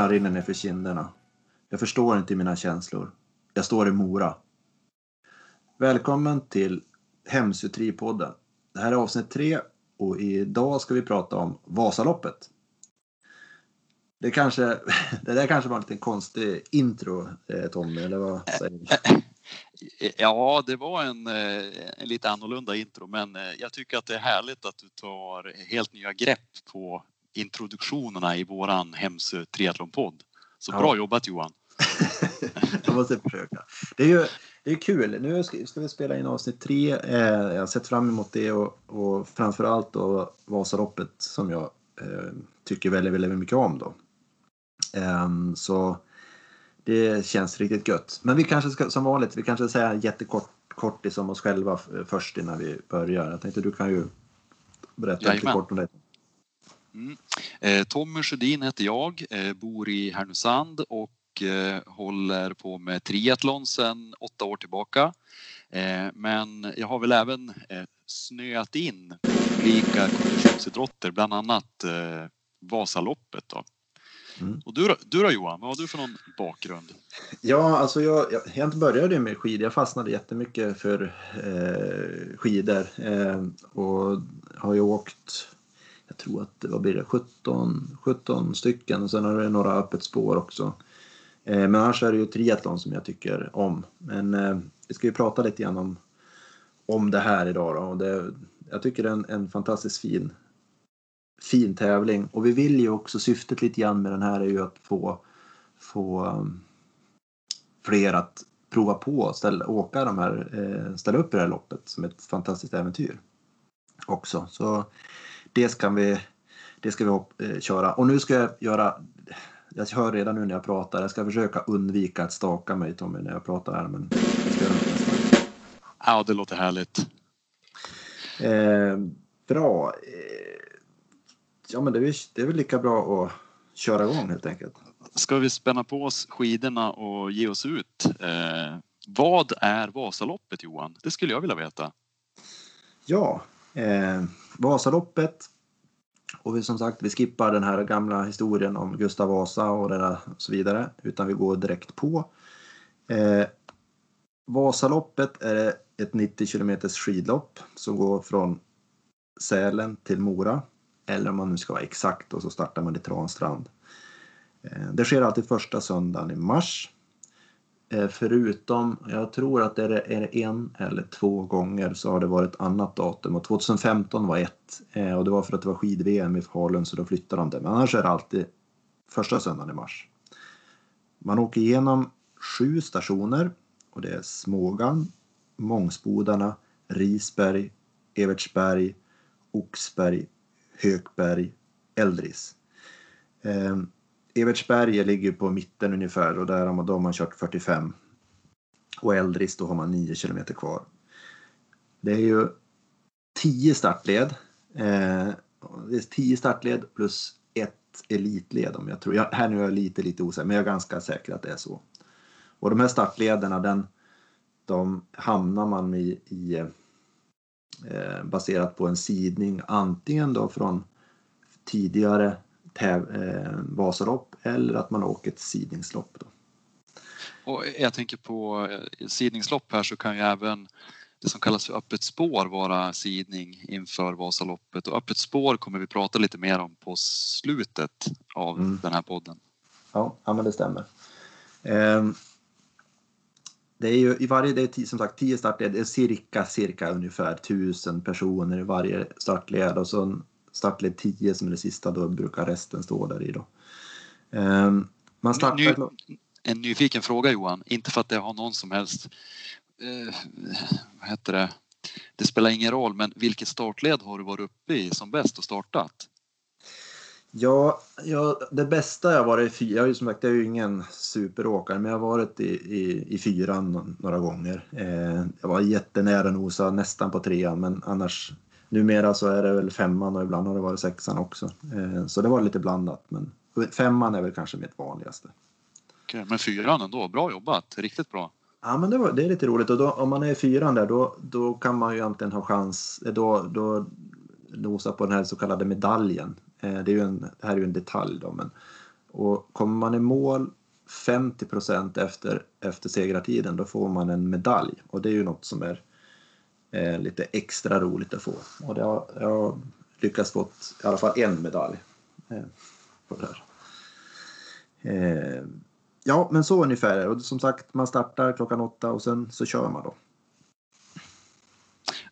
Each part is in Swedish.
Tårarna rinner ner för kinderna. Jag förstår inte mina känslor. Jag står i Mora. Välkommen till Hemsutripodden. Det här är avsnitt tre och idag ska vi prata om Vasaloppet. Det, kanske, det där kanske var en lite konstig intro eh, Tommy, eller vad säger du? Ja, det var en, eh, en lite annorlunda intro, men eh, jag tycker att det är härligt att du tar helt nya grepp på introduktionerna i våran Hemsö triathlonpodd. Så bra jobbat Johan! jag måste försöka. Det är ju det är kul. Nu ska, ska vi spela in avsnitt tre. Eh, jag har sett fram emot det och, och framförallt då Vasaloppet som jag eh, tycker väldigt, väldigt mycket om då. Eh, så det känns riktigt gött. Men vi kanske ska, som vanligt, vi kanske säger jättekort kortis om oss själva först innan vi börjar. Jag tänkte du kan ju berätta Jajamän. lite kort om dig. Mm. Eh, Tommy Sjödin heter jag, eh, bor i Härnösand och eh, håller på med triathlon sedan åtta år tillbaka. Men jag har väl även snöat in olika konditionsidrotter, bland annat Vasaloppet. Då. Mm. Och du, då, du då Johan, vad har du för någon bakgrund? Ja, alltså jag, jag, jag började med skidor. Jag fastnade jättemycket för eh, skidor eh, och har ju åkt jag tror att det var blir det, 17, 17 stycken och sen har det några öppet spår också. Eh, men annars är det ju triathlon som jag tycker om. Men eh, vi ska ju prata lite grann om, om det här idag då. Och det, jag tycker det är en, en fantastiskt fin, fin tävling och vi vill ju också, syftet lite grann med den här är ju att få, få eh, fler att prova på att ställa, åka de här, eh, ställa upp i det här loppet som ett fantastiskt äventyr också. Så det ska vi, det ska vi hop, eh, köra. Och nu ska jag göra, jag hör redan nu när jag pratar, jag ska försöka undvika att staka mig Tommy när jag pratar här men jag ska göra nästa. Ja, det låter härligt. Eh, bra. Eh, ja men det är, det är väl lika bra att köra igång helt enkelt. Ska vi spänna på oss skidorna och ge oss ut? Eh, vad är Vasaloppet Johan? Det skulle jag vilja veta. Ja, eh, Vasaloppet. Och vi, som sagt, vi skippar den här gamla historien om Gustav Vasa och, det där och så vidare, utan vi går direkt på. Eh, Vasaloppet är ett 90 km skidlopp som går från Sälen till Mora. Eller om man nu ska vara exakt och så startar man i Transtrand. Eh, det sker alltid första söndagen i mars. Eh, förutom, jag tror att det är en eller två gånger så har det varit ett annat datum och 2015 var ett eh, och det var för att det var skid-VM i Falun så då flyttade de det. Men annars är det alltid första söndagen i mars. Man åker igenom sju stationer och det är Smågan, Mångsbodarna, Risberg, Evertsberg, Oxberg, Hökberg, Eldris. Eh, Evertsberget ligger på mitten ungefär och där har man, då har man kört 45. Och Eldris då har man 9 kilometer kvar. Det är ju 10 startled. Eh, det är 10 startled plus ett elitled om jag tror. Jag, här nu är jag lite, lite osäker men jag är ganska säker att det är så. Och de här startlederna den, de hamnar man i, i eh, baserat på en sidning antingen då från tidigare täv, eh, Vasalopp eller att man åker ett sidningslopp. Då. Och jag tänker på eh, sidningslopp här så kan ju även det som kallas för öppet spår vara sidning inför Vasaloppet och öppet spår kommer vi prata lite mer om på slutet av mm. den här podden. Ja, ja men det stämmer. Eh, det är ju i varje, det är som sagt tio startled, det är cirka, cirka ungefär tusen personer i varje startled och så startled 10 som är det sista, då brukar resten stå där i. Då. Um, man startar... Ny, en nyfiken fråga Johan, inte för att det har någon som helst, eh, vad heter det, det spelar ingen roll, men vilket startled har du varit uppe i som bäst och startat? Ja, ja, det bästa jag varit i, jag är ju som sagt jag är ju ingen superåkare, men jag har varit i, i, i fyran några gånger. Eh, jag var jättenära nosa nästan på trean, men annars Numera så är det väl femman och ibland har det varit sexan också. Eh, så det var lite blandat. Men femman är väl kanske mitt vanligaste. Okej, men fyran ändå, bra jobbat, riktigt bra. Ja men det, var, det är lite roligt och då, om man är i fyran där då, då kan man ju egentligen ha chans, eh, då, då nosa på den här så kallade medaljen. Eh, det, är ju en, det här är ju en detalj då men Och kommer man i mål 50 procent efter, efter segrartiden då får man en medalj och det är ju något som är eh, lite extra roligt att få. Och det har, jag har lyckats få i alla fall en medalj eh, på det här. Eh, ja, men så ungefär är det. Och som sagt, man startar klockan åtta och sen så kör man då.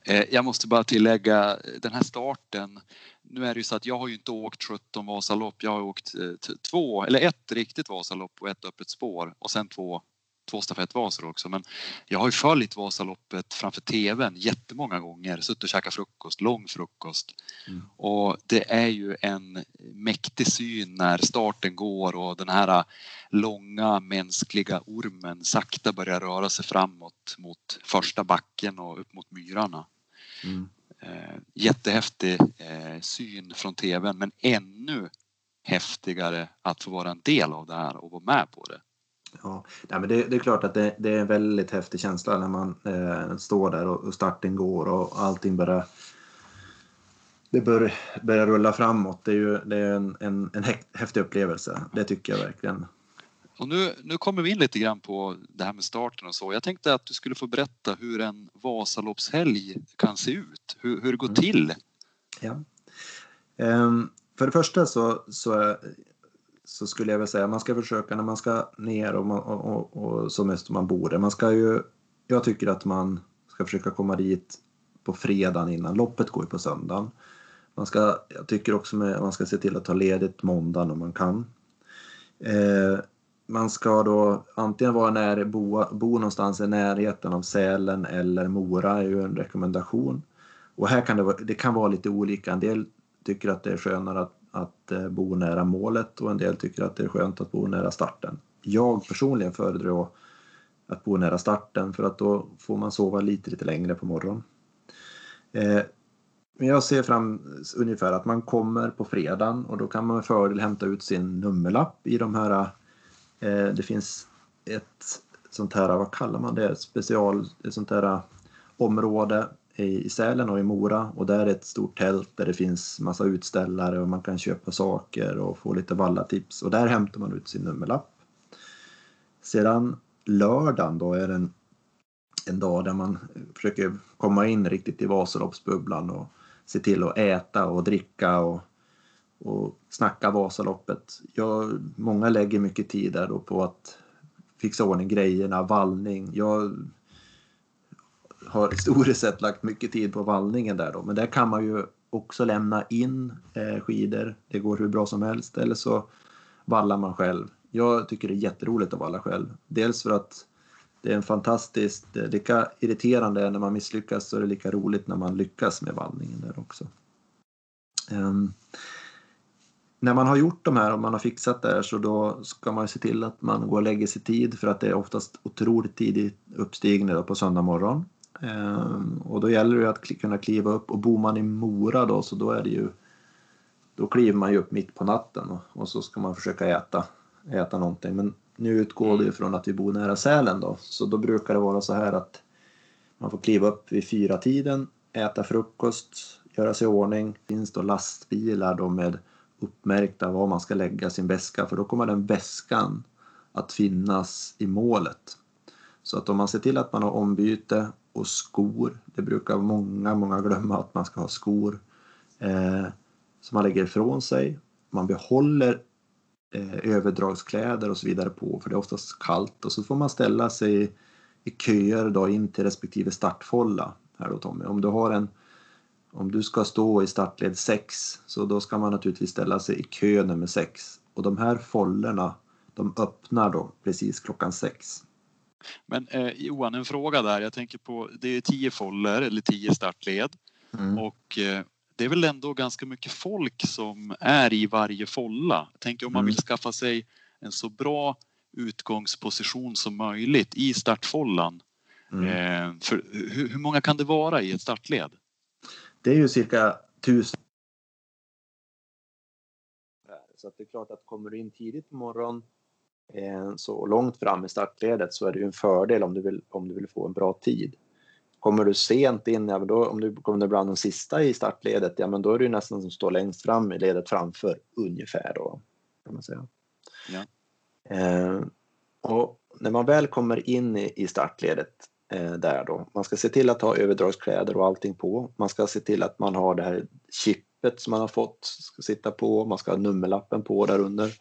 Eh, jag måste bara tillägga den här starten. Nu är det ju så att jag har ju inte åkt 17 Vasalopp. Jag har åkt eh, två eller ett riktigt Vasalopp och ett öppet spår och sen två två stafettvasor också. Men jag har ju följt Vasaloppet framför tvn jättemånga gånger. Suttit och käkat frukost, lång frukost. Mm. Och det är ju en mäktig syn när starten går och den här långa mänskliga ormen sakta börjar röra sig framåt mot första backen och upp mot myrarna. Mm. Eh, jättehäftig eh, syn från tvn men ännu häftigare att få vara en del av det här och vara med på det. Ja, Nej, men det, det, är klart att det, det, är en väldigt häftig känsla när man eh, står där och, och, starten går och allting börjar det bör, börjar rulla framåt. Det är ju det är en, en, en häftig upplevelse. Det tycker jag verkligen. Och nu, nu kommer vi in lite grann på det här med starten och så. Jag tänkte att du skulle få berätta hur en Vasaloppshelg kan se ut. Hur, hur det går mm. till. Ja. Um, för det första så, så så skulle jag väl säga man ska försöka när man ska ner och, man, och, och, och så mest man borde. Man ska ju, jag tycker att man ska försöka komma dit på fredagen innan. Loppet går ju på söndagen. Man ska, jag tycker också att man ska se till att ta ledigt måndagen om man kan. Eh, man ska då antingen vara när, bo, bo någonstans i närheten av Sälen eller Mora är ju en rekommendation. Och här kan det, det kan vara lite olika. En del tycker att det är skönare att att eh, bo nära målet och en del tycker att det är skönt att bo nära starten. Jag personligen föredrar att bo nära starten för att då får man sova lite, lite längre på morgonen. Eh, men jag ser fram ungefär att man kommer på fredagen och då kan man med fördel hämta ut sin nummerlapp i de här. Eh, det finns ett sånt här, vad kallar man det, special, ett sånt här område i Sälen och i Mora och där är ett stort tält där det finns massa utställare och man kan köpa saker och få lite vallatips och där hämtar man ut sin nummerlapp. Sedan lördagen då är det en, en dag där man försöker komma in riktigt i Vasaloppsbubblan och se till att äta och dricka och, och snacka Vasaloppet. Jag, många lägger mycket tid där då på att fixa ordning grejerna, vallning. Jag har historiskt sett lagt mycket tid på vallningen där då. Men där kan man ju också lämna in eh, skidor. Det går hur bra som helst. Eller så vallar man själv. Jag tycker det är jätteroligt att valla själv. Dels för att det är en fantastiskt, lika irriterande när man misslyckas så är det lika roligt när man lyckas med vallningen där också. Um, när man har gjort de här och man har fixat det här så då ska man se till att man går och lägger sig tid för att det är oftast otroligt tidig uppstigning på söndag morgon. Ehm, och då gäller det att kunna kliva upp och bor man i Mora då så då är det ju då kliver man ju upp mitt på natten och, så ska man försöka äta, äta någonting. Men nu utgår det från att vi bor nära Sälen då så då brukar det vara så här att man får kliva upp vid fyra tiden, äta frukost, göra sig i ordning. Det finns då lastbilar då med uppmärkta var man ska lägga sin väska för då kommer den väskan att finnas i målet. Så att om man ser till att man har ombyte och skor. Det brukar många, många glömma att man ska ha skor eh, som man lägger ifrån sig. Man behåller eh, överdragskläder och så vidare på för det är oftast kallt och så får man ställa sig i köer då in till respektive startfolla. Här då Tommy. Om du har en om du ska stå i startled 6 så då ska man naturligtvis ställa sig i kö nummer 6 och de här follorna de öppnar då precis klockan 6. Men eh, Johan, en fråga där. Jag tänker på, det är tio foller eller tio startled mm. och eh, det är väl ändå ganska mycket folk som är i varje folla. Tänker om man mm. vill skaffa sig en så bra utgångsposition som möjligt i startfollan. Mm. Eh, för hur, hur, många kan det vara i ett startled? Det är ju cirka tusen. Så att det är klart att kommer du in tidigt på morgonen så långt fram i startledet så är det ju en fördel om du vill, om du vill få en bra tid. Kommer du sent in, ja, då, om du kommer bland de sista i startledet, ja men då är det ju nästan som står längst fram i ledet framför ungefär då. Kan man säga. Ja. Eh, och när man väl kommer in i, i startledet eh, där då, man ska se till att ha överdragskläder och allting på. Man ska se till att man har det här chippet som man har fått, ska sitta på, man ska ha nummerlappen på där under.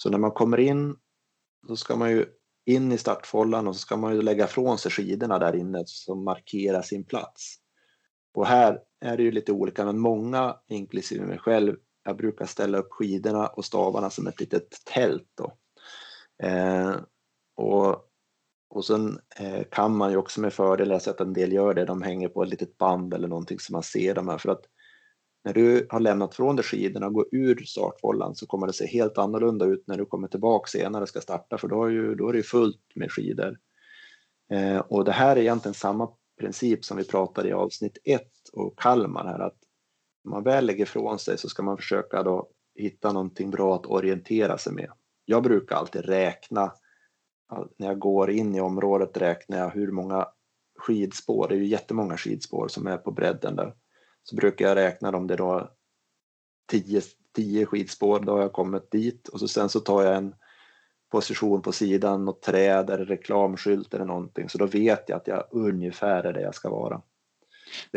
Så när man kommer in så ska man ju in i startfållan och så ska man ju lägga från sig skidorna där inne som markerar sin plats. Och här är det ju lite olika, men många, inklusive mig själv, jag brukar ställa upp skidorna och stavarna som ett litet tält. Då. Eh, och, och sen eh, kan man ju också med fördel, jag har sett att en del gör det, de hänger på ett litet band eller någonting så man ser dem här. För att när du har lämnat från dig skidorna och går ur startfållan så kommer det se helt annorlunda ut när du kommer tillbaka senare och ska starta för då är, ju, då är det fullt med skidor. Eh, och det här är egentligen samma princip som vi pratade i avsnitt 1 och Kalmar här att när man väl lägger ifrån sig så ska man försöka då hitta någonting bra att orientera sig med. Jag brukar alltid räkna när jag går in i området räknar jag hur många skidspår, det är ju jättemånga skidspår som är på bredden där. Så brukar jag räkna om det då 10, 10 skidspår, då har jag kommit dit och så sen så tar jag en position på sidan, något träd eller reklamskylt eller någonting så då vet jag att jag ungefär är där jag ska vara.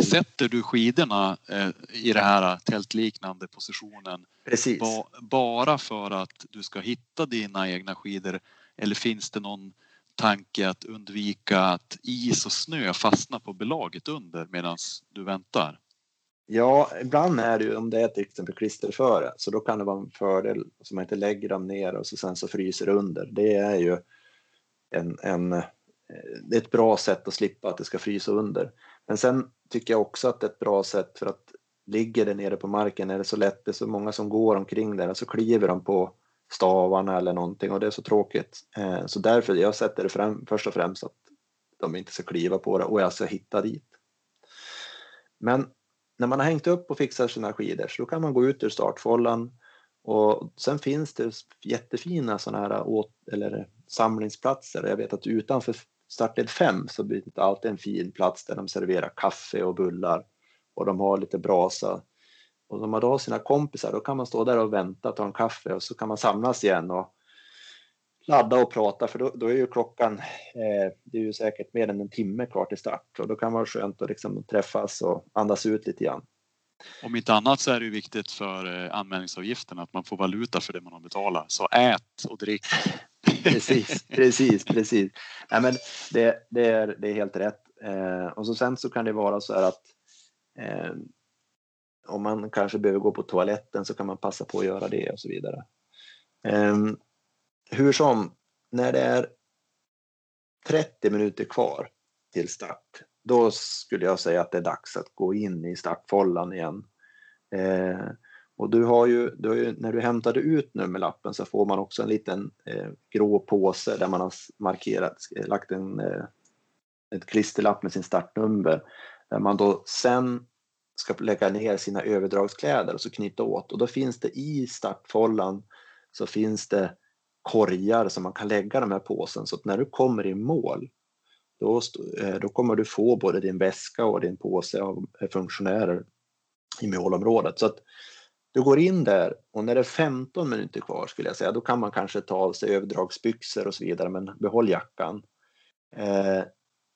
Sätter du skidorna eh, i den här tältliknande positionen Precis. ba, bara för att du ska hitta dina egna skidor eller finns det någon tanke att undvika att is och snö fastnar på belaget under medan du väntar? Ja, ibland är det ju om det är till exempel klisterföre så då kan det vara en fördel så man inte lägger dem ner och så sen så fryser det under. Det är ju en, en, eh, det är ett bra sätt att slippa att det ska frysa under. Men sen tycker jag också att det är ett bra sätt för att ligger det nere på marken är det så lätt, det är så många som går omkring där och så kliver de på stavarna eller någonting och det är så tråkigt. Eh, så därför jag sätter det fram, först och främst att de inte ska kliva på det och jag ska hitta dit. Men när man har hängt upp och fixat sina skidor så då kan man gå ut ur startfållan och sen finns det jättefina sådana här åt, eller samlingsplatser. Jag vet att utanför startled 5 så blir det alltid en fin plats där de serverar kaffe och bullar och de har lite brasa. Och om man då har sina kompisar då kan man stå där och vänta, ta en kaffe och så kan man samlas igen och ladda och prata för då, då är ju klockan, eh, det är ju säkert mer än en timme kvar till start och då kan det vara skönt att liksom träffas och andas ut lite grann. Om inte annat så är det ju viktigt för eh, anmälningsavgiften att man får valuta för det man har betalat. Så ät och drick. precis, precis, precis. Nej, men det, det, är, det är helt rätt. Eh, och så sen så kan det vara så här att eh, om man kanske behöver gå på toaletten så kan man passa på att göra det och så vidare. Eh, hur som, när det är 30 minuter kvar till start, då skulle jag säga att det är dags att gå in i startfållan igen. Eh, och du har, ju, du har ju, när du hämtade ut nummerlappen så får man också en liten eh, grå påse där man har markerat, eh, lagt en eh, ett klisterlapp med sin startnummer där man då sen ska lägga ner sina överdragskläder och så knyta åt och då finns det i startfållan så finns det korgar som man kan lägga de här påsen så att när du kommer i mål då, eh, då kommer du få både din väska och din påse av eh, funktionärer i målområdet. Så att du går in där och när det är 15 minuter kvar skulle jag säga, då kan man kanske ta av sig överdragsbyxor och så vidare, men behåll jackan. Eh,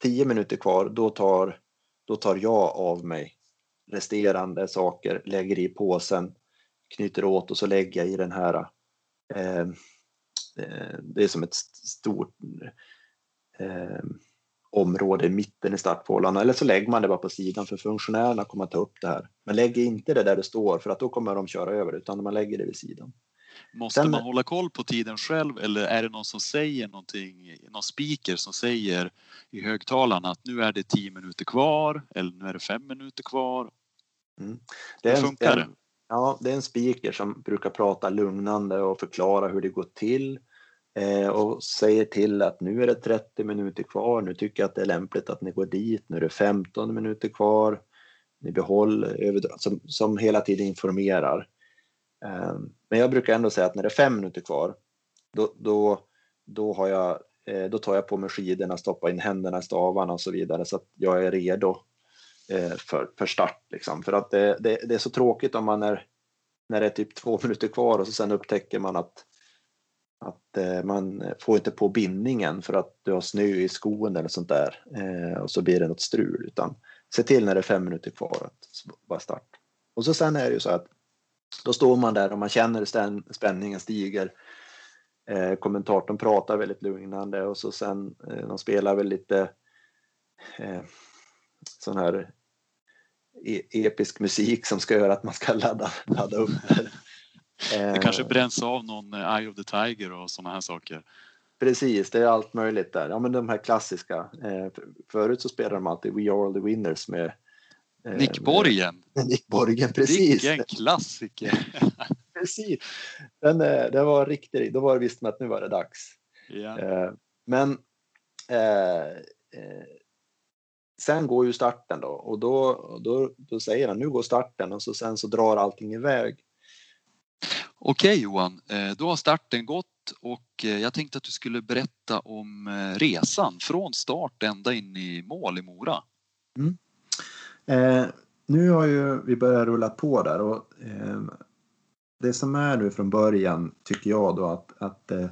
10 minuter kvar, då tar, då tar jag av mig resterande saker, lägger i påsen, knyter åt och så lägger jag i den här Eh, det är som ett stort eh, område i mitten i startpålarna eller så lägger man det bara på sidan för funktionärerna kommer att ta upp det här. Men lägg inte det där det står för att då kommer de köra över utan man lägger det vid sidan. Måste Sen, man hålla koll på tiden själv eller är det någon som säger någonting, någon speaker som säger i högtalarna att nu är det tio minuter kvar eller nu är det fem minuter kvar? Mm. Det är Hur funkar det? Ja, det är en speaker som brukar prata lugnande och förklara hur det går till eh, och säger till att nu är det 30 minuter kvar, nu tycker jag att det är lämpligt att ni går dit, nu är det 15 minuter kvar, ni behåller, som, som hela tiden informerar. Eh, men jag brukar ändå säga att när det är fem minuter kvar, då, då, då, har jag, eh, då tar jag på mig skidorna, stoppar in händerna i stavarna och så vidare så att jag är redo Eh, för, för start. Liksom. För att det, det, det, är så tråkigt om man är när det är typ två minuter kvar och så sen upptäcker man att att eh, man får inte på bindningen för att du har snö i skon eller sånt där eh, och så blir det något strul utan se till när det är fem minuter kvar att bara start. Och så sen är det ju så att då står man där och man känner spänningen stiger. Eh, kommentatorn pratar väldigt lugnande och så sen eh, de spelar väl lite eh, sån här e episk musik som ska göra att man ska ladda, ladda upp. det kanske bränns av någon eh, Eye of the Tiger och sådana här saker. Precis, det är allt möjligt där. Ja, men de här klassiska. Eh, förut så spelade de alltid We are all the winners med eh, Nick Borgen. Med Nick Borgen, precis. Vilken klassiker. precis. Den, eh, det var riktigt, då var det visst med att nu var det dags. Eh, men eh, eh, sen går ju starten då och då, då, då säger han nu går starten och så sen så drar allting iväg. Okej Johan, då har starten gått och jag tänkte att du skulle berätta om resan från start ända in i mål i Mora. Mm. Eh, nu har ju vi börjat rulla på där och eh, det som är nu från början tycker jag då att, att eh,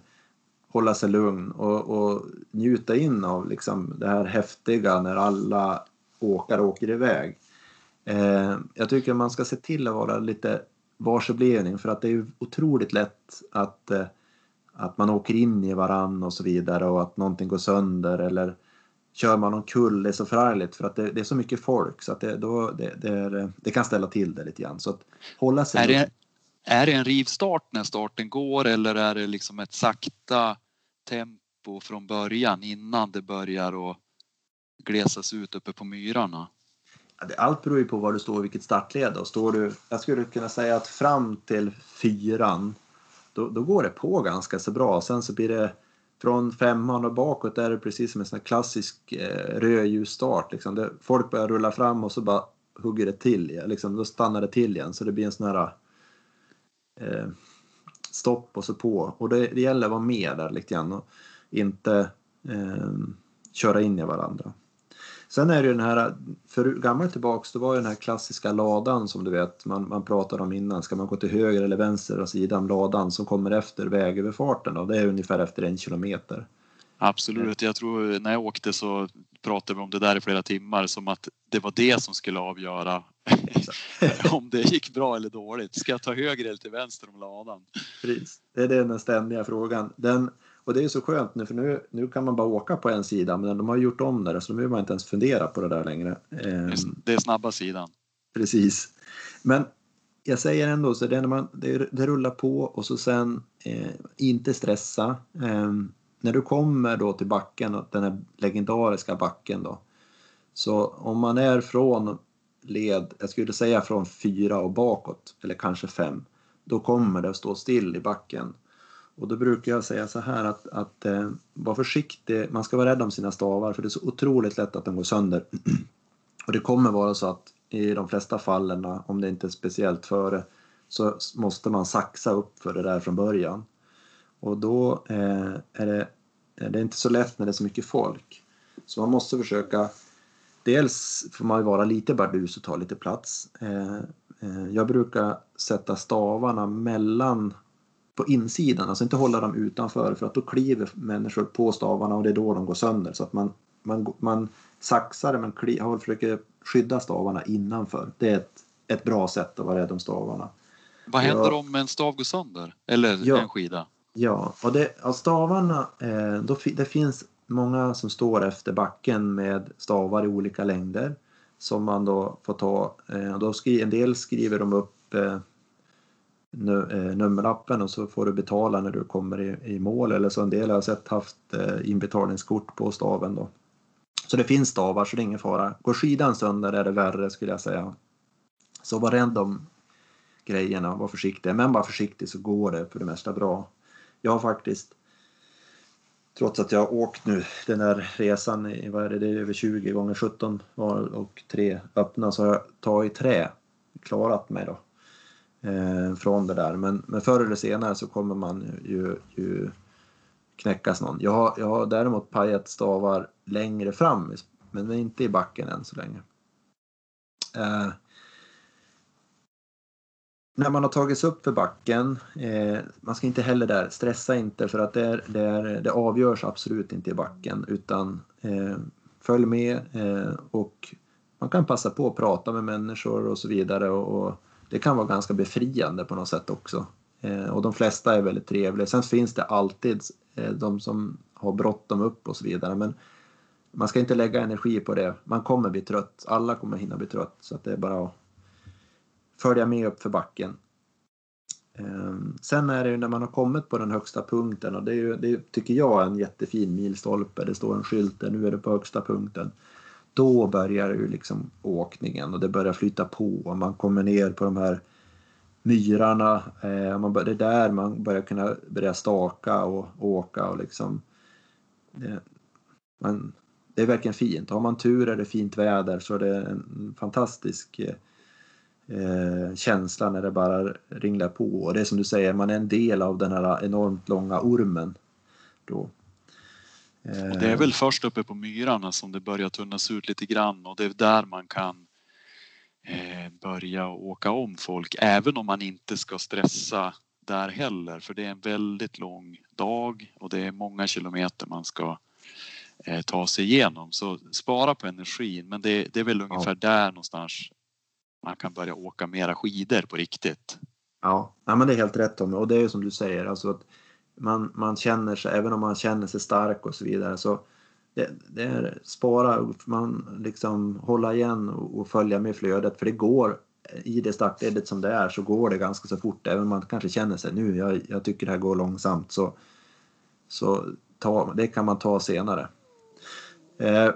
hålla sig lugn och, och, njuta in av liksom det här häftiga när alla åkare åker iväg. Eh, jag tycker man ska se till att vara lite varseblivning för att det är otroligt lätt att, eh, att man åker in i varann och så vidare och att någonting går sönder eller kör man någon kulle så förargligt för att det, det, är så mycket folk så att det, då, det, det, är, det kan ställa till det lite grann. Så att hålla sig är det, är det en rivstart när starten går eller är det liksom ett sakta tempo från början innan det börjar att glesas ut uppe på myrarna? Allt beror ju på var du står i vilket startled. Står du, jag skulle kunna säga att fram till fyran då, då går det på ganska så bra. Sen så blir det från femman och bakåt är det precis som en sån klassisk eh, rödljusstart. Liksom. folk börjar rulla fram och så bara hugger det till. Liksom, då stannar det till igen så det blir en sån här eh, stopp och så på. Och det, det gäller att vara med där lite grann och inte eh, köra in i varandra. Sen är det ju den här, för gammalt tillbaks, då var ju den här klassiska ladan som du vet, man, man pratade om innan. Ska man gå till höger eller vänster sidan ladan som kommer efter vägöverfarten och det är ungefär efter en kilometer. Absolut, jag tror när jag åkte så pratade vi om det där i flera timmar som att det var det som skulle avgöra om det gick bra eller dåligt. Ska jag ta höger eller till vänster om ladan? Precis, det är den ständiga frågan. Den, och det är så skönt nu för nu, nu kan man bara åka på en sida men de har gjort om det så då behöver man inte ens fundera på det där längre. Det är snabba sidan. Precis. Men jag säger ändå så det, när man, det, det rullar på och så sen eh, inte stressa. Eh, när du kommer då till backen, den här legendariska backen då. Så om man är från led, jag skulle säga från fyra och bakåt, eller kanske fem, då kommer det att stå still i backen. Och då brukar jag säga så här att, att eh, var försiktig, man ska vara rädd om sina stavar för det är så otroligt lätt att de går sönder. och det kommer vara så att i de flesta fallen, om det inte är speciellt före, så måste man saxa upp för det där från början. Och då eh, är det, är det inte så lätt när det är så mycket folk. Så man måste försöka Dels får man vara lite bardus och ta lite plats. Eh, eh, jag brukar sätta stavarna mellan på insidan, alltså inte hålla dem utanför för att då kliver människor på stavarna och det är då de går sönder. Så att man, man, man saxar men kliver, försöker skydda stavarna innanför. Det är ett, ett bra sätt att vara rädd om stavarna. Vad händer ja. om en stav går sönder? Eller ja, en skida? Ja, och det, av stavarna, eh, då, det finns många som står efter backen med stavar i olika längder som man då får ta. Eh, då skri, en del skriver de upp eh, Eh, nummerlappen och så får du betala när du kommer i, i mål eller så en del har jag sett haft eh, inbetalningskort på staven då. Så det finns stavar så det är ingen fara. Går skidan sönder är det värre skulle jag säga. Så var rädd om grejerna, var försiktig. Men var försiktig så går det för det mesta bra. Jag har faktiskt trots att jag har åkt nu den här resan i, vad är det, det är över 20 gånger 17 och tre öppna så har jag tagit trä klarat mig då eh, från det där. Men, men förr eller senare så kommer man ju, ju knäckas någon. Jag har, jag har däremot pajat stavar längre fram men inte i backen än så länge. Eh, när man har tagits upp för backen, eh, man ska inte heller där, stressa inte för att det, är, det, är, det avgörs absolut inte i backen utan eh, följ med eh, och man kan passa på att prata med människor och så vidare och, och det kan vara ganska befriande på något sätt också. Eh, och de flesta är väldigt trevliga. Sen finns det alltid eh, de som har bråttom upp och så vidare men man ska inte lägga energi på det. Man kommer bli trött. Alla kommer hinna bli trött så att det är bara att följa med upp för backen. Ehm, sen är det ju när man har kommit på den högsta punkten och det, är ju, det tycker jag är en jättefin milstolpe. Det står en skylt där, nu är det på högsta punkten. Då börjar ju liksom åkningen och det börjar flytta på och man kommer ner på de här myrarna. Ehm, man bör, det är där man börjar kunna börja staka och åka och liksom. Det, man, det är verkligen fint. Har man tur är det fint väder så är det en fantastisk eh, eh, känsla när det bara ringlar på. Och det är som du säger, man är en del av den här enormt långa ormen. Då. Eh. Och det är väl först uppe på myrarna som det börjar tunnas ut lite grann och det är där man kan eh, börja åka om folk, även om man inte ska stressa där heller, för det är en väldigt lång dag och det är många kilometer man ska eh, ta sig igenom. Så spara på energin, men det, det är väl ungefär ja. där någonstans man kan börja åka mera skidor på riktigt. Ja, ja men det är helt rätt Tommy och det är ju som du säger, alltså att man, man känner sig, även om man känner sig stark och så vidare, så det, det är spara, man liksom hålla igen och, och, följa med flödet för det går i det startledet som det är så går det ganska så fort även om man kanske känner sig nu, jag, jag tycker det här går långsamt så, så ta, det kan man ta senare. Eh, Eh,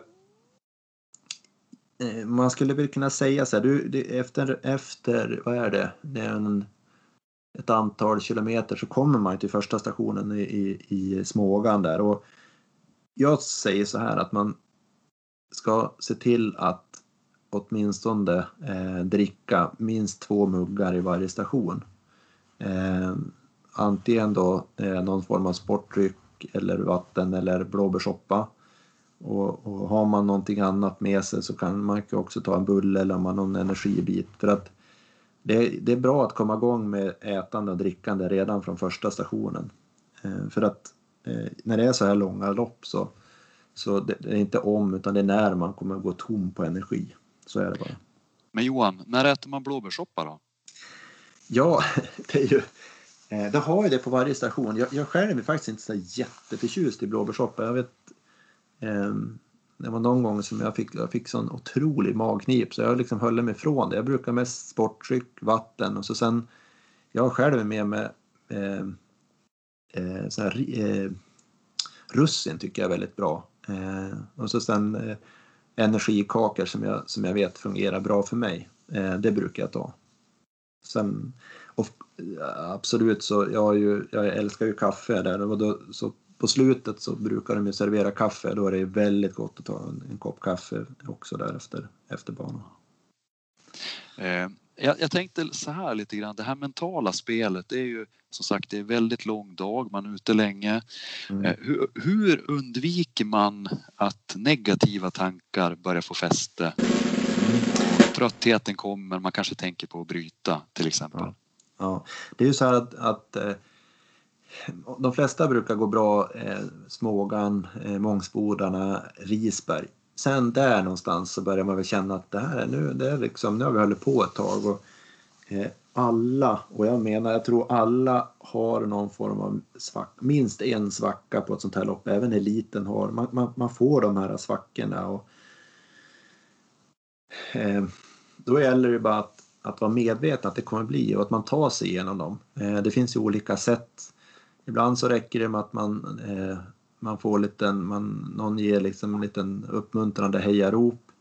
Eh, man skulle väl kunna säga så här, du, det, efter, efter, vad är det, det är en, ett antal kilometer så kommer man till första stationen i, i, i Smågan där. Och jag säger så här att man ska se till att åtminstone eh, dricka minst två muggar i varje station. Eh, antingen då eh, någon form av sportdryck eller vatten eller blåbärssoppa och, och, har man någonting annat med sig så kan man också ta en bulle eller man någon energibit. För att det, det, är bra att komma igång med ätande och drickande redan från första stationen. Eh, för att eh, när det är så här långa lopp så, så det, det är inte om utan det är när man kommer att gå tom på energi. Så är det bara. Men Johan, när äter man blåbärssoppa då? Ja, det är ju eh, det har ju det på varje station. Jag, jag själv är faktiskt inte så jätteförtjust i blåbärssoppa. Jag vet Ehm, det var någon gång som jag fick, jag fick sån otrolig magknip så jag liksom höll mig ifrån det. Jag brukar mest sporttryck, vatten och så sen jag själv är med med ehm, eh, eh, här, eh, russin tycker jag är väldigt bra. Eh, och så sen eh, energikakor som jag, som jag vet fungerar bra för mig. Eh, det brukar jag ta. Sen, och, eh, absolut så jag, ju, jag älskar ju kaffe där och då, så på slutet så brukar de ju servera kaffe. Då är det väldigt gott att ta en, en kopp kaffe också där efter, efter banan. Eh, jag, jag, tänkte så här lite grann, det här mentala spelet det är ju som sagt det är väldigt lång dag, man är ute länge. Mm. Eh, hur, hur, undviker man att negativa tankar börjar få fäste? Mm. Tröttheten kommer, man kanske tänker på att bryta till exempel. Ja, ja. det är ju så här att, att eh, de flesta brukar gå bra, eh, Smågan, eh, Mångsbodarna, Risberg. Sen där någonstans så börjar man väl känna att det här är nu, det är liksom, nu har vi hållit på ett tag och eh, alla, och jag menar jag tror alla har någon form av svacka, minst en svacka på ett sånt här lopp, även eliten har, man, man, man får de här svackorna och eh, då gäller det bara att, att vara medveten att det kommer bli och att man tar sig igenom dem. Eh, det finns ju olika sätt Ibland så räcker det med att man, eh, man får liten, man, någon ger liksom en liten uppmuntrande hejarop.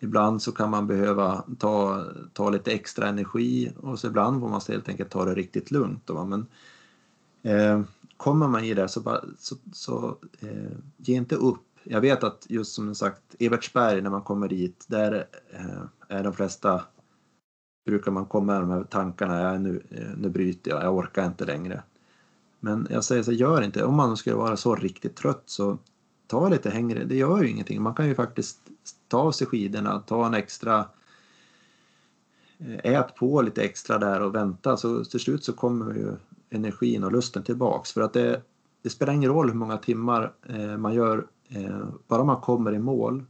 Ibland så kan man behöva ta, ta lite extra energi och så ibland får man helt enkelt ta det riktigt lugnt. Då, men, eh, kommer man i det så, bara, så, så eh, ge inte upp. Jag vet att just som sagt Evertsberg när man kommer dit, där eh, är de flesta brukar man komma med de här tankarna, ja, nu, eh, nu bryter jag, jag orkar inte längre. Men jag säger så gör inte Om man skulle vara så riktigt trött så ta lite hängre. Det gör ju ingenting. Man kan ju faktiskt ta av sig skidorna, ta en extra eh, ät på lite extra där och vänta så till slut så kommer ju energin och lusten tillbaks. För att det, det spelar ingen roll hur många timmar eh, man gör, eh, bara man kommer i mål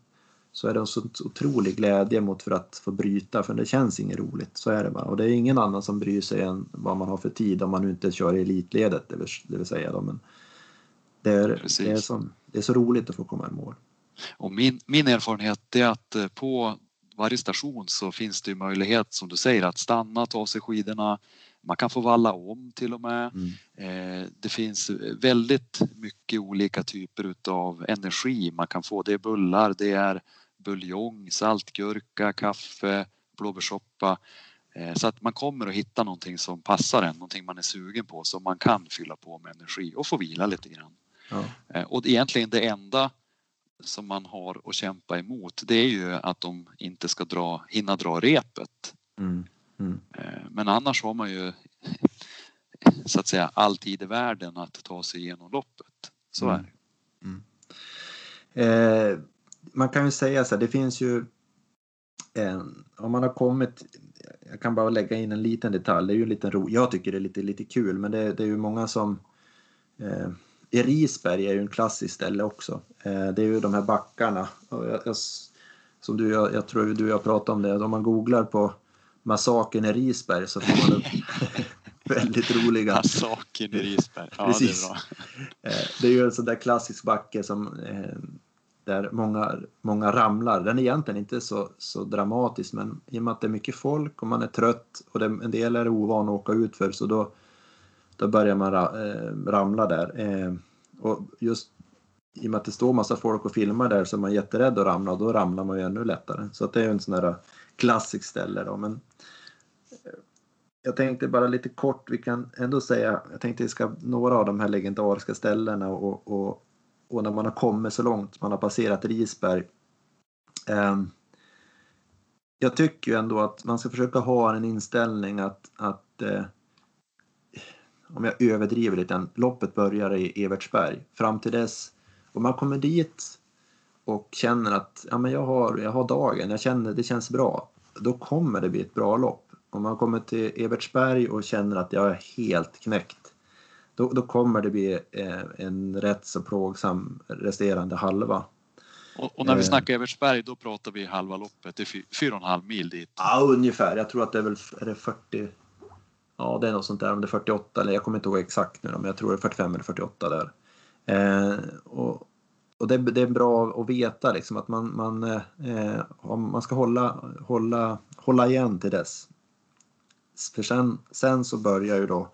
så är det en så otrolig glädje mot för att få bryta för det känns inget roligt. Så är det bara. Och det är ingen annan som bryr sig än vad man har för tid om man nu inte kör i elitledet det vill, det vill säga. Då. Men det, är, det, är som, det är så roligt att få komma i mål. Och min, min erfarenhet är att eh, på varje station så finns det möjlighet som du säger att stanna, ta av sig skidorna. Man kan få valla om till och med. Mm. Eh, det finns väldigt mycket olika typer av energi man kan få. Det är bullar, det är buljong, saltgurka, kaffe, blåbärssoppa. Eh, så att man kommer att hitta någonting som passar en, någonting man är sugen på som man kan fylla på med energi och få vila lite grann. Ja. Eh, och egentligen det enda som man har att kämpa emot det är ju att de inte ska dra, hinna dra repet. Mm. Mm. Eh, men annars har man ju så att säga all tid i världen att ta sig igenom loppet. Så mm. är det. Mm. Eh, man kan ju säga så här, det finns ju en, om man har kommit, jag kan bara lägga in en liten detalj, det är ju en liten ro, jag tycker det är lite, lite kul, men det, det är ju många som eh, i Risberg är ju en klassisk ställe också. Eh, det är ju de här backarna. Jag, jag, som du, jag, jag, tror du och jag pratade om det, om man googlar på massakern i Risberg så får man upp väldigt roliga... Massakern i Risberg, ja Precis. det är bra. Eh, det är ju en sån där klassisk backe som eh, där många, många ramlar. Den är egentligen inte så, så dramatisk men i och med att det är mycket folk och man är trött och det, en del är ovan att åka ut för så då då börjar man eh, ramla där. Eh, och just i och med att det står massa folk och filmar där så är man jätterädd att ramla och då ramlar man ju ännu lättare. Så att det är en sån där klassisk ställe då. Men eh, jag tänkte bara lite kort, vi kan ändå säga, jag tänkte vi ska några av de här legendariska ställena och, och, och när man har kommit så långt, man har passerat Risberg. Eh, jag tycker ju ändå att man ska försöka ha en inställning att, att eh, om jag överdriver lite, loppet börjar i Evertsberg. Fram till dess, om man kommer dit och känner att ja, men jag, har, jag har dagen, jag känner det känns bra, då kommer det bli ett bra lopp. Om man kommer till Evertsberg och känner att jag är helt knäckt, då, då kommer det bli eh, en rätt så plågsam resterande halva. Och, och när vi eh. snackar Evertsberg, då pratar vi halva loppet, det är fyra och en halv mil dit. Ja, ungefär. Jag tror att det är väl är det 40, Ja, det är något sånt där, om det är 48 eller jag kommer inte ihåg exakt nu men jag tror det är 45 eller 48 där. Eh, och och det, det, är bra att veta liksom att man, man, eh, man ska hålla, hålla, hålla igen till dess. För sen, sen så börjar ju då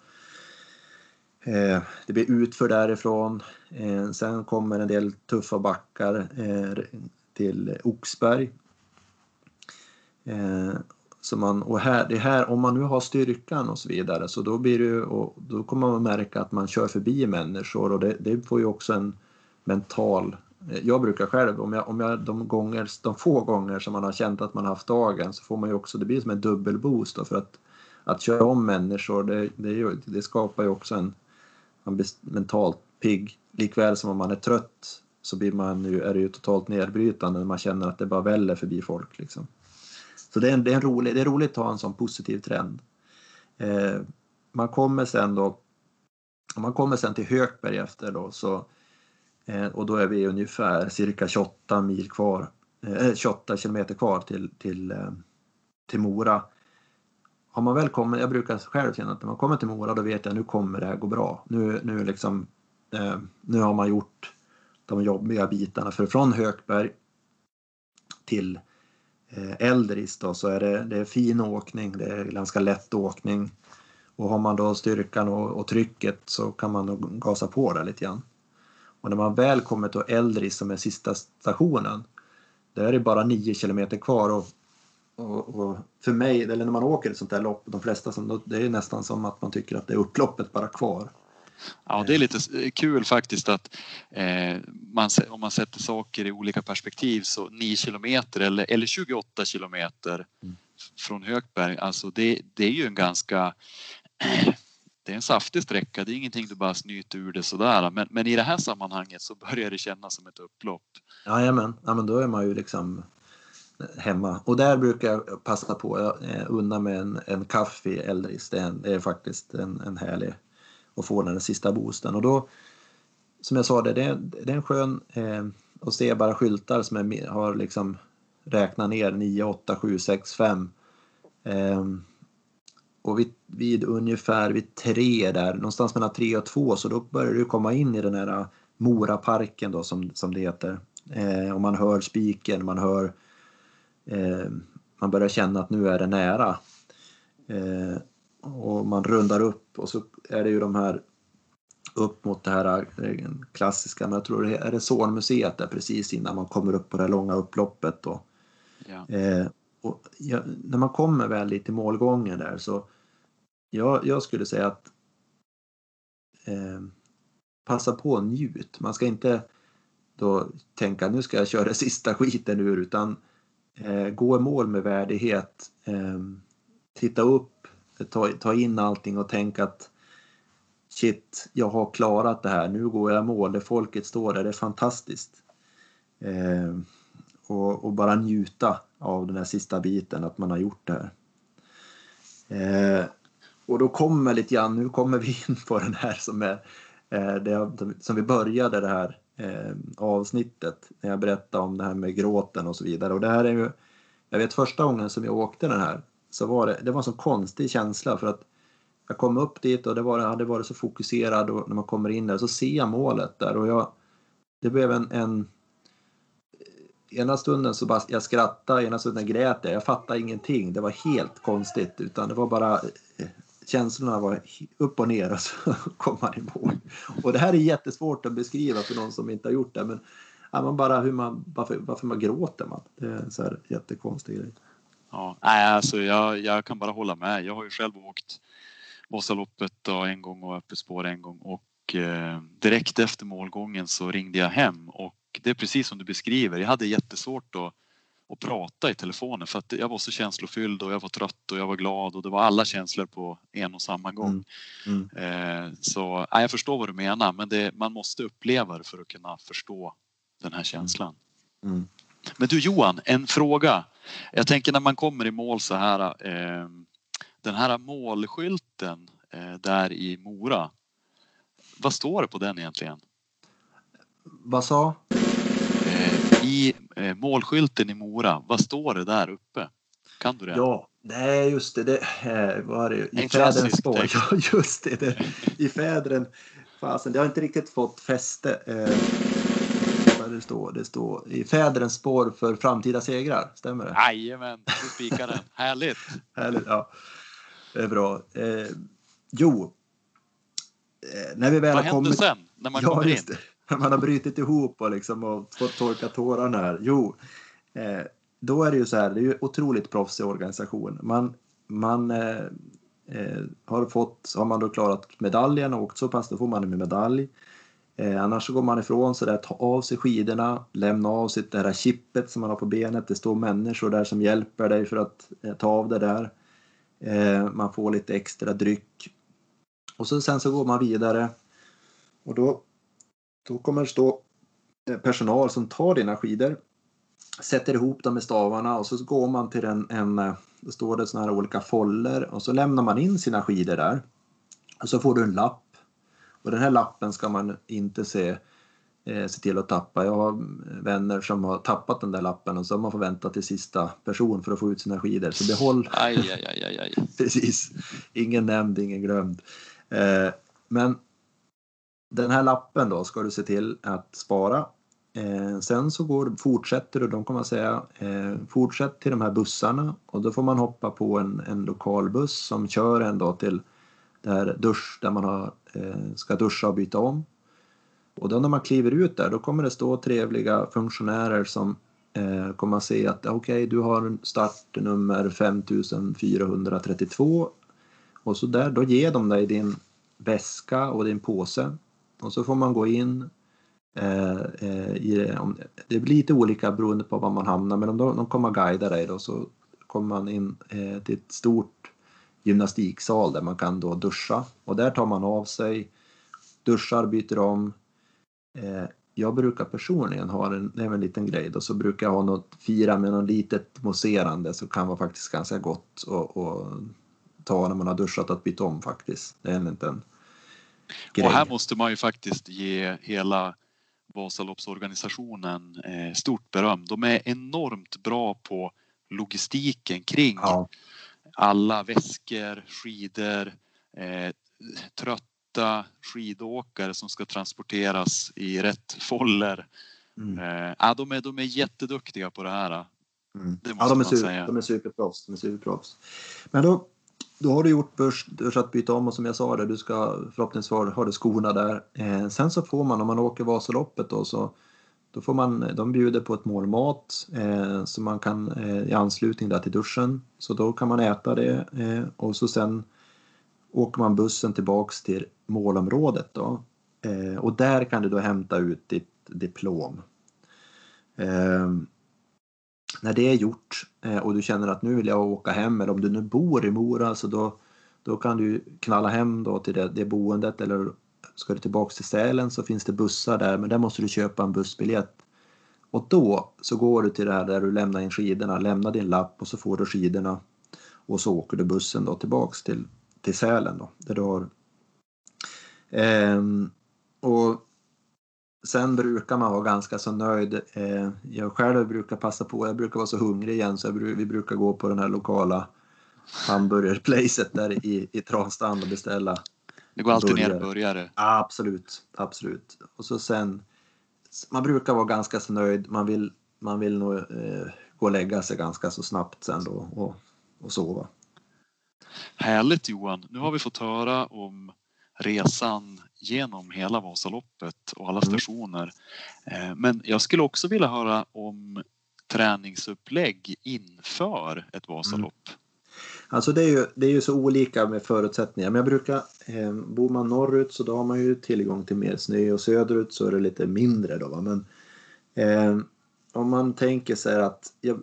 Eh, det blir utför därifrån. Eh, sen kommer en del tuffa backar eh, till Oxberg. Eh, så man, och här, det här, om man nu har styrkan och så vidare så då, blir det, och då kommer man märka att man kör förbi människor och det, det får ju också en mental... Eh, jag brukar själv, om jag, om jag de, gånger, de få gånger som man har känt att man har haft dagen så får man ju också, det blir som en dubbelboost då för att, att köra om människor det, det, det skapar ju också en, man blir mentalt pigg. Likväl som om man är trött så blir man ju, är det ju totalt nedbrytande när man känner att det bara väller förbi folk. Liksom. Så det är, en, det är, en rolig, det är roligt att ha en sån positiv trend. Eh, man kommer sen då, om man kommer sen till Hökberg efter då så eh, och då är vi ungefär cirka 28 mil kvar, eh, 28 kilometer kvar till, till, eh, till Mora. Har man väl kommit, jag brukar själv känna att när man kommer till Mora då vet jag nu kommer det här gå bra. Nu, nu, liksom, eh, nu har man gjort de jobbiga bitarna för från Hökberg till eh, Eldris då så är det, det är fin åkning, det är ganska lätt åkning. Och har man då styrkan och, och trycket så kan man nog gasa på där lite grann. Och när man väl kommer till Eldris som är sista stationen, där är det bara 9 kilometer kvar och, och, och, för mig, eller när man åker ett sånt här lopp, de flesta som, det är nästan som att man tycker att det är upploppet bara kvar. Ja, det är lite kul faktiskt att eh, man, om man sätter saker i olika perspektiv så 9 kilometer eller, eller 28 kilometer mm. från Högberg, alltså det, det är ju en ganska det är en saftig sträcka, det är ingenting du bara snyter ur det sådär. Men, men i det här sammanhanget så börjar det kännas som ett upplopp. Jajamän, ja, men då är man ju liksom hemma. Och där brukar jag passa på att eh, unna med en, en kaffe i Eldris. Det är, en, det är faktiskt en, en härlig att få den sista boosten. Och då, som jag sa, det, det, är, det är en skön eh, att se bara skyltar som är, har liksom räknat ner 9, 8, 7, 6, 5. Eh, och vid, vid, ungefär vid tre där, någonstans mellan tre och två, så då börjar du komma in i den här eh, Moraparken då som, som det heter. Eh, och man hör spiken, man hör eh, man börjar känna att nu är det nära. Eh, och man rundar upp och så är det ju de här upp mot det här eh, klassiska, men jag tror det är Zornmuseet där precis innan man kommer upp på det långa upploppet då. Ja. Eh, och ja, när man kommer väl lite i målgången där så jag, jag skulle säga att eh, passa på och njut. Man ska inte då tänka nu ska jag köra sista skiten ur utan eh, Eh, gå i mål med värdighet. Eh, titta upp, ta, ta in allting och tänka att shit, jag har klarat det här. Nu går jag i mål. Det folket står där, det är fantastiskt. Eh, och, och, bara njuta av den här sista biten, att man har gjort det här. Eh, och då kommer lite grann, nu kommer vi in på den här som är Eh, det, som vi började det här eh, avsnittet när jag berättade om det här med gråten och så vidare. Och det här är ju, jag vet första gången som jag åkte den här så var det, det var en så konstig känsla för att jag kom upp dit och det var, hade varit så fokuserad och när man kommer in där så ser jag målet där och jag, det blev en, en ena stunden så bara jag skrattade, ena stunden grät jag. Jag fattade ingenting. Det var helt konstigt utan det var bara känslorna var upp och ner och så kom man i mål. Och det här är jättesvårt att beskriva för någon som inte har gjort det. Men ja, man bara hur man, varför, varför man gråter man. Det är en så här jättekonstig grej. Ja, alltså jag, jag kan bara hålla med. Jag har ju själv åkt Vasaloppet en gång och öppet spår en gång och eh, direkt efter målgången så ringde jag hem och det är precis som du beskriver. Jag hade jättesvårt att och prata i telefonen för att jag var så känslofylld och jag var trött och jag var glad och det var alla känslor på en och samma gång. Mm. Mm. Eh, så ja, jag förstår vad du menar men det, man måste uppleva det för att kunna förstå den här känslan. Mm. mm. Men du Johan, en fråga. Jag tänker när man kommer i mål så här. Eh, den här målskylten eh, där i Mora. Vad står det på den egentligen? Vad sa? I eh, målskylten i Mora, vad står det där uppe? Kan du det? Ja, nej just det, det eh, var det i fädrens spår. Ja, just det, det i fädren. Fasen, det har inte riktigt fått fäste. Eh, det står, det står i fädrens spår för framtida segrar, stämmer det? Jajamän, du spikar den. Härligt! Härligt, ja. Det är bra. Eh, jo, eh, när vi väl Vad har kommit... Vad sen, när man ja, kommer in? Man har brutit ihop och, liksom och fått torka tårarna här. Jo, eh, då är det ju så här, det är ju otroligt proffsig organisation. Man, man eh, eh, har fått, har man då klarat medaljen och åkt så pass, då får man en medalj. Eh, annars så går man ifrån så där, ta av sig skidorna, lämna av sig det här chippet som man har på benet. Det står människor där som hjälper dig för att eh, ta av det där. Eh, man får lite extra dryck. Och så, sen så går man vidare. Och då då kommer det stå eh, personal som tar dina skidor, sätter ihop dem med stavarna och så går man till en, en eh, då står det såna här olika foller och så lämnar man in sina skidor där. Och så får du en lapp. Och den här lappen ska man inte se, eh, se till att tappa. Jag har vänner som har tappat den där lappen och så har man får vänta till sista person för att få ut sina skidor. Så behåll... Aj, aj, aj, aj, aj. Precis. Ingen nämnd, ingen glömd. Eh, men den här lappen då ska du se till att spara. Eh, sen så går, fortsätter du, de kommer säga, eh, fortsätt till de här bussarna och då får man hoppa på en, en lokalbuss som kör en då till där, dusch, där man har, eh, ska duscha och byta om. Och då när man kliver ut där då kommer det stå trevliga funktionärer som eh, kommer att se att okej, okay, du har startnummer 5432 och så där, då ger de dig din väska och din påse och så får man gå in eh, eh, i det. Om, det blir lite olika beroende på var man hamnar men om de, de kommer att guida dig då så kommer man in eh, till ett stort gymnastiksal där man kan då duscha och där tar man av sig, duschar, byter om. Eh, jag brukar personligen ha en, det är en liten grej då, så brukar jag ha något fira med något litet mousserande så kan vara faktiskt ganska gott och, och ta när man har duschat att byta om faktiskt. Det är en liten grej. Och här måste man ju faktiskt ge hela Vasaloppsorganisationen eh, stort beröm. De är enormt bra på logistiken kring ja. alla väskor, skidor, eh, trötta skidåkare som ska transporteras i rätt foller. Mm. Eh, ja, de, är, de är jätteduktiga på det här. Mm. Det måste ja, de är, man super, säga. de är superproffs. De är superproffs. Men då, då har du gjort börs, börs att byta om och som jag sa det, du ska förhoppningsvis ha du skorna där. Eh, sen så får man om man åker Vasaloppet då så då får man, de bjuder på ett mål mat eh, som man kan eh, i anslutning där till duschen. Så då kan man äta det eh, och så sen åker man bussen tillbaks till målområdet då. Eh, och där kan du då hämta ut ditt diplom. Eh, när det är gjort eh, och du känner att nu vill jag åka hem eller om du nu bor i Mora så då, då kan du knalla hem då till det, det boendet eller ska du tillbaks till Sälen så finns det bussar där men där måste du köpa en bussbiljett. Och då så går du till det här där du lämnar in skidorna, lämnar din lapp och så får du skidorna och så åker du bussen då tillbaks till, till Sälen då där du har ehm, och Sen brukar man vara ganska så nöjd. Eh, jag själv brukar passa på, jag brukar vara så hungrig igen så vi brukar gå på den här lokala hamburgerplacet där i, i Transtrand och beställa. Det går alltid ner burgare. Absolut, absolut. Och så sen, man brukar vara ganska så nöjd. Man vill, man vill nog eh, gå och lägga sig ganska så snabbt sen då och, och sova. Härligt Johan! Nu har vi fått höra om resan genom hela Vasaloppet och alla mm. stationer. Mm. Men jag skulle också vilja höra om träningsupplägg inför ett Vasalopp. Mm. Alltså det är, ju, det är ju så olika med förutsättningar. Men jag brukar, eh, bor man norrut så då har man ju tillgång till mer snö och söderut så är det lite mindre då. Va? Men eh, om man tänker sig att ja,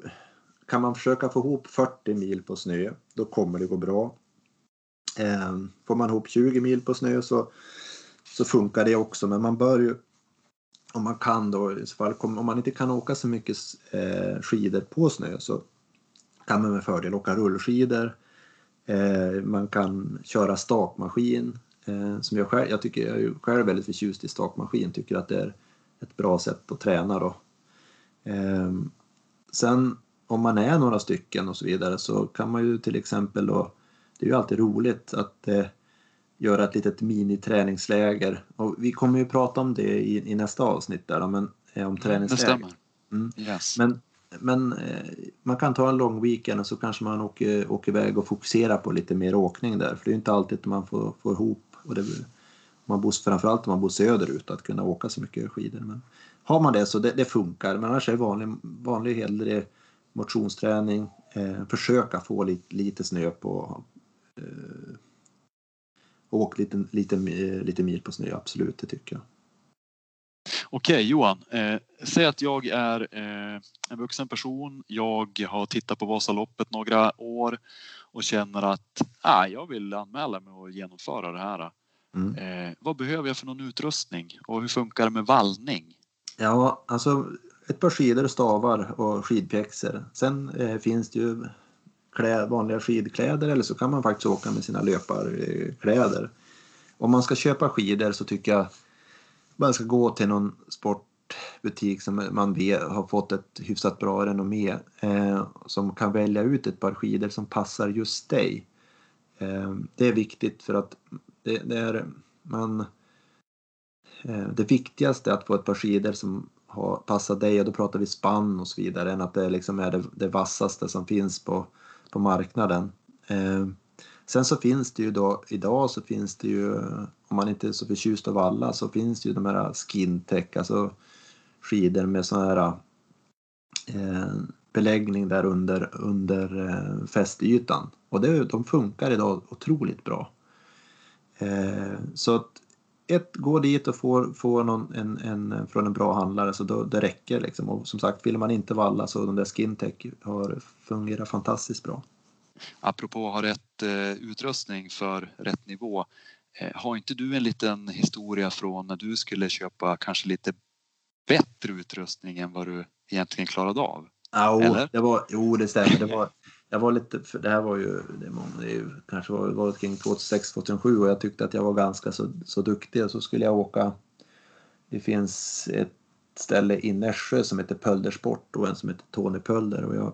kan man försöka få ihop 40 mil på snö, då kommer det gå bra. Eh, får man ihop 20 mil på snö så, så funkar det också, men man bör ju om man kan då, i så fall, om man inte kan åka så mycket eh, skidor på snö så kan man med fördel åka rullskidor. Eh, man kan köra stakmaskin. Eh, som jag, själv, jag, tycker, jag är själv väldigt förtjust i stakmaskin, tycker att det är ett bra sätt att träna. Då. Eh, sen om man är några stycken och så vidare så kan man ju till exempel då, det är ju alltid roligt att eh, göra ett litet miniträningsläger. Och vi kommer ju prata om det i, i nästa avsnitt där, men, eh, om träningsläger. Mm. Yes. Men men eh, man kan ta en lång weekend och så kanske man åker, åker iväg och fokuserar på lite mer åkning där. För det är inte alltid man får, får ihop, och det, man bor, framförallt om man bor söderut, att kunna åka så mycket skidor. Men har man det så det, det funkar. Men annars är det vanlig, vanlig hellre motionsträning. Eh, försöka få lite, lite snö på eh, Åk lite, lite, lite mil på snö, absolut, det tycker jag. Okej Johan, eh, säg att jag är eh, en vuxen person. Jag har tittat på Vasaloppet några år och känner att ah, jag vill anmäla mig och genomföra det här. Mm. Eh, vad behöver jag för någon utrustning och hur funkar det med vallning? Ja, alltså ett par skidor, stavar och skidpjäxor. Sen eh, finns det ju klä, vanliga skidkläder eller så kan man faktiskt åka med sina löparkläder. Om man ska köpa skidor så tycker jag man ska gå till någon sportbutik som man vet har fått ett hyfsat bra renommé eh, som kan välja ut ett par skidor som passar just dig. Eh, det är viktigt för att det, det är man eh, det viktigaste är att få ett par skidor som har, passar dig och då pratar vi spann och så vidare än att det liksom är det, det vassaste som finns på, på marknaden. Eh, Sen så finns det ju då, idag så finns det ju, om man inte är så förtjust av alla, så finns det ju de här skintech, alltså skidor med sån här eh, beläggning där under, under eh, fästytan. Och det, de funkar idag otroligt bra. Eh, så att ett, gå dit och få, få någon, en, en, från en bra handlare så då, det räcker liksom. Och som sagt, vill man inte valla så de där skintech har fungerat fantastiskt bra apropå att ha rätt eh, utrustning för rätt nivå. Eh, har inte du en liten historia från när du skulle köpa kanske lite bättre utrustning än vad du egentligen klarade av. Ja, Eller? det var, jo, det stämmer. Det var, jag var lite, för det här var ju, det, många, det ju, kanske var, var kring 2006-2007 och jag tyckte att jag var ganska så, så duktig och så skulle jag åka. Det finns ett ställe i Nässjö som heter Pöldersport och en som heter Tony Pölder och jag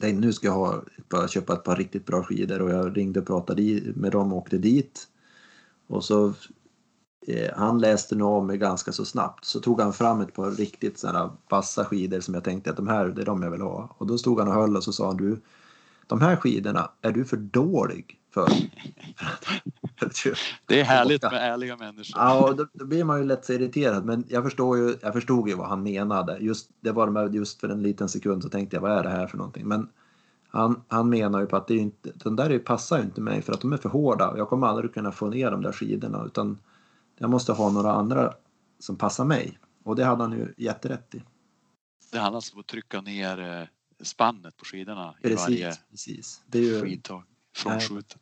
tänkte nu ska jag ha, bara köpa ett par riktigt bra skidor och jag ringde och pratade med dem och åkte dit. Och så han läste nog av mig ganska så snabbt. Så tog han fram ett par riktigt sådana vassa skidor som jag tänkte att de här, det är de jag vill ha. Och då stod han och höll och så sa han du, de här skidorna är du för dålig för. det är härligt med ärliga människor. Ja, då, då, blir man ju lätt så irriterad. Men jag, förstår ju, jag förstod ju vad han menade. Just, det var med, just för en liten sekund så tänkte jag, vad är det här för någonting? Men han, han menar ju på att det är inte, de där passar ju inte mig för att de är för hårda. Jag kommer aldrig kunna få ner de där skidorna utan jag måste ha några andra som passar mig. Och det hade han ju jätterätt i. Det handlar alltså om att trycka ner eh, spannet på skidorna precis, i varje precis. Det är ju... skidtag från skjutet.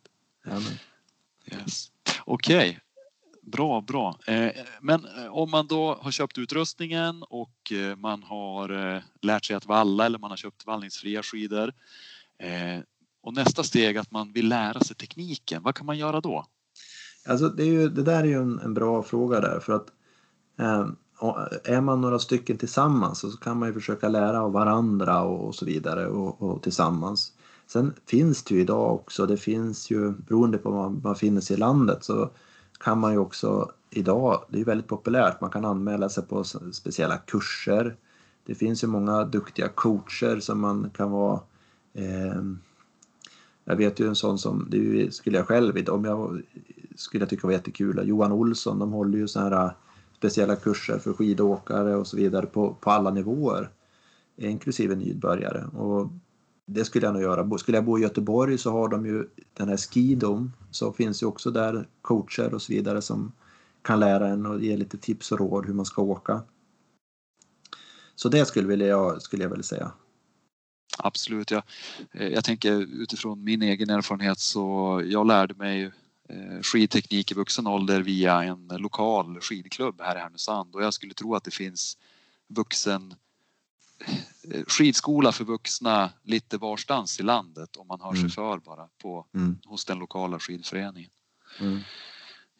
Yes. Okej, okay. bra, bra. Eh, men eh, om man då har köpt utrustningen och man har lärt sig att valla eller man har köpt vallningsfria skidor och nästa steg att man vill lära sig tekniken, vad kan man göra då? Alltså det, är ju, det där är ju en, en bra fråga där för att eh, eh är man några stycken tillsammans så kan man ju försöka lära av varandra och, och så vidare och, och, tillsammans. Sen finns det ju idag också, det finns ju beroende på var man finner sig i landet så kan man ju också idag, det är väldigt populärt, man kan anmäla sig på speciella kurser. Det finns ju många duktiga coacher som man kan vara eh, jag vet ju en sån som, det skulle jag själv, om jag skulle jag tycka var jättekul, Johan Olsson, de håller ju sådana här äh, speciella kurser för skidåkare och så vidare på, på alla nivåer. Inklusive nybörjare. Och det skulle jag nog göra. Skulle jag bo i Göteborg så har de ju den här Skidom. Så finns ju också där coacher och så vidare som kan lära en och ge lite tips och råd hur man ska åka. Så det skulle jag, skulle jag väl säga. Absolut. Jag, eh, jag tänker utifrån min egen erfarenhet så jag lärde mig skidteknik i vuxen ålder via en lokal skidklubb här i Härnösand och jag skulle tro att det finns vuxen eh, skidskola för vuxna lite varstans i landet om man hör mm. sig för bara på, mm. hos den lokala skidföreningen. Mm.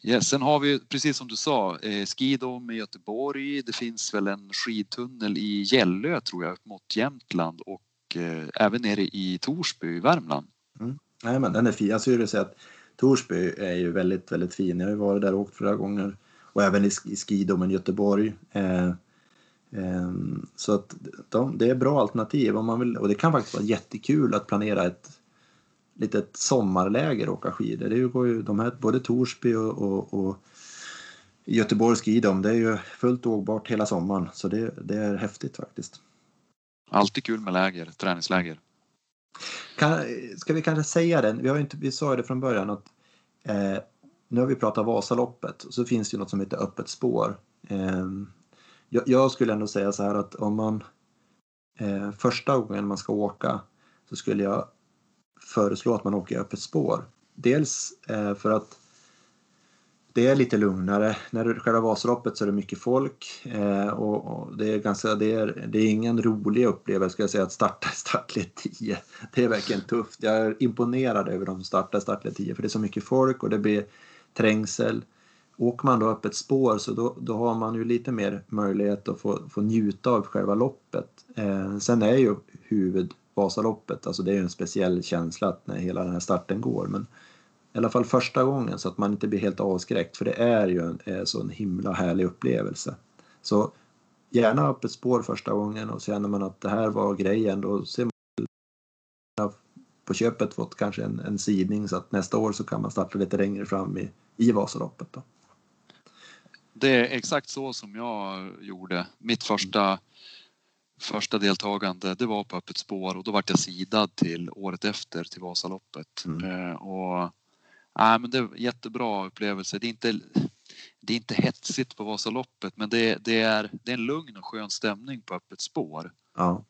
Yes, sen har vi precis som du sa eh, Skidom i Göteborg. Det finns väl en skidtunnel i Gällö tror jag upp mot Jämtland och eh, även nere i Torsby i Värmland. Mm. Nej, men den är fin. Jag skulle säga att Torsby är ju väldigt, väldigt fin. Jag har ju varit där och åkt flera gånger och även i, i skidomen Göteborg. Eh, eh, så att de, det är bra alternativ om man vill och det kan faktiskt vara jättekul att planera ett litet sommarläger och åka skidor. Det går ju, de här, både Torsby och, och, och Göteborg Skidom, det är ju fullt åkbart hela sommaren så det, det är häftigt faktiskt. Alltid kul med läger, träningsläger. Kan, ska vi kanske säga den, vi, har inte, vi sa det från början att eh, nu har vi pratat Vasaloppet och så finns det ju något som heter öppet spår. Eh, jag, jag, skulle ändå säga så här att om man eh, första gången man ska åka så skulle jag föreslå att man åker öppet spår. Dels eh, för att det är lite lugnare. När det är själva Vasaloppet så är det mycket folk eh, och, och, det, är ganska, det, är, det är ingen rolig upplevelse ska jag säga att starta i startled 10. Det är verkligen tufft. Jag är imponerad över de som startar i startled 10 för det är så mycket folk och det blir trängsel. Åker man då öppet spår så då, då har man ju lite mer möjlighet att få, få njuta av själva loppet. Eh, sen är ju huvud Vasaloppet, alltså det är ju en speciell känsla att när hela den här starten går. Men i alla fall första gången så att man inte blir helt avskräckt för det är ju en, en himla härlig upplevelse. Så gärna öppet spår första gången och känner man att det här var grejen då ser man på köpet fått kanske en, en sidning så att nästa år så kan man starta lite längre fram i, i Vasaloppet. Då. Det är exakt så som jag gjorde. Mitt första, första deltagande det var på öppet spår och då vart jag sidad till året efter till Vasaloppet. Mm. Eh, och Nej, men det är jättebra upplevelse. Det är inte, det är inte hetsigt på Vasaloppet men det, det, är, det är en lugn och skön stämning på öppet spår. Ja.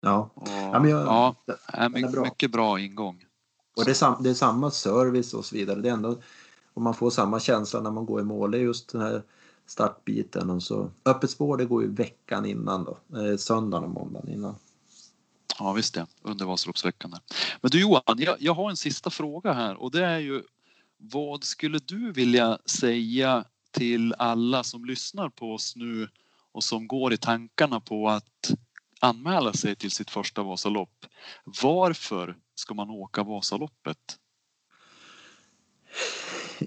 Ja. Och, ja, men jag, ja det är mycket, bra. mycket bra ingång. Och det är, sam, det är samma service och så vidare. Det är ändå, och man får samma känsla när man går i mål. Det är just den här startbiten och så öppet spår det går ju veckan innan då, eh, söndagen och måndagen innan. Ja visst det, under Vasaloppsveckan. där. Men du Johan, jag, jag har en sista fråga här och det är ju vad skulle du vilja säga till alla som lyssnar på oss nu och som går i tankarna på att anmäla sig till sitt första Vasalopp. Varför ska man åka Vasaloppet?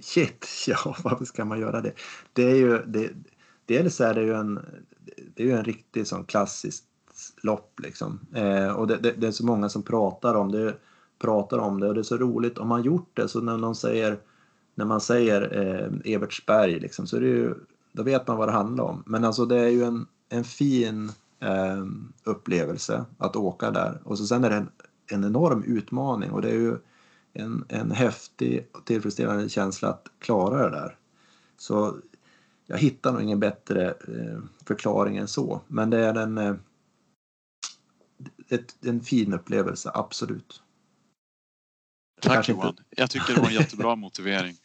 Shit, ja varför ska man göra det? Det är ju, det, dels är det ju en, det är ju en riktig sån klassisk lopp liksom. Eh, och det, det, det, är så många som pratar om det, pratar om det och det är så roligt om man gjort det så när någon säger när man säger eh, Evertsberg liksom, så är det ju, då vet man vad det handlar om. Men alltså det är ju en, en fin eh, upplevelse att åka där. Och så sen är det en, en enorm utmaning och det är ju en, en häftig och tillfredsställande känsla att klara det där. Så jag hittar nog ingen bättre eh, förklaring än så. Men det är den eh, ett, en fin upplevelse, absolut. Tack Johan. Inte... Jag tycker det var en jättebra motivering.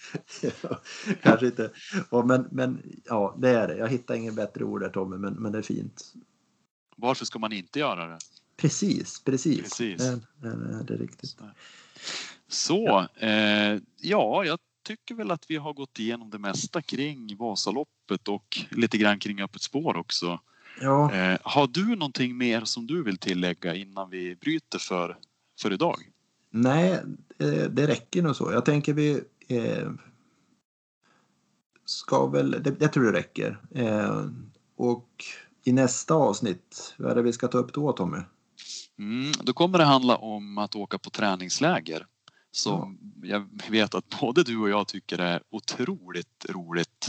ja, kanske inte. Ja, men, men ja, det är det. Jag hittar inget bättre ord där Tommy, men, men det är fint. Varför ska man inte göra det? Precis, precis. precis. Det, det, det är riktigt. Så, eh, ja, jag tycker väl att vi har gått igenom det mesta kring Vasaloppet och lite grann kring Öppet spår också. Ja. Eh, har du någonting mer som du vill tillägga innan vi bryter för, för idag? Nej, det, det räcker nog så. Jag tänker vi eh, ska väl, det, jag tror det räcker. Eh, och i nästa avsnitt, vad är det vi ska ta upp då Tommy? Mm, då kommer det handla om att åka på träningsläger som ja. jag vet att både du och jag tycker är otroligt roligt.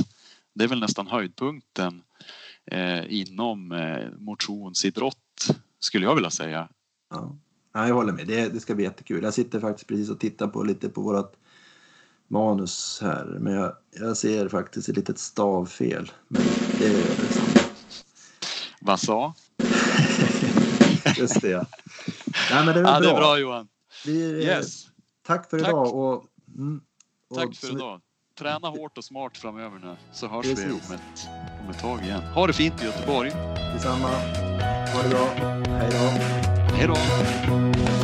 Det är väl nästan höjdpunkten eh, inom eh, motionsidrott skulle jag vilja säga. Ja. ja jag håller med. Det, det, ska bli jättekul. Jag sitter faktiskt precis och tittar på lite på vårt manus här, men jag, jag ser faktiskt ett litet stavfel. Men det är det Vad sa? Just det, ja. Nej, men det är, ja, bra. det är bra Johan. Vi, yes. Tack för tack. idag. Och, mm, och, tack för idag. Träna hårt och smart framöver nu så hörs Precis. vi om ett, om ett tag igen. Ha det fint i Göteborg. Detsamma. Ha det bra. Hej då. Hej då.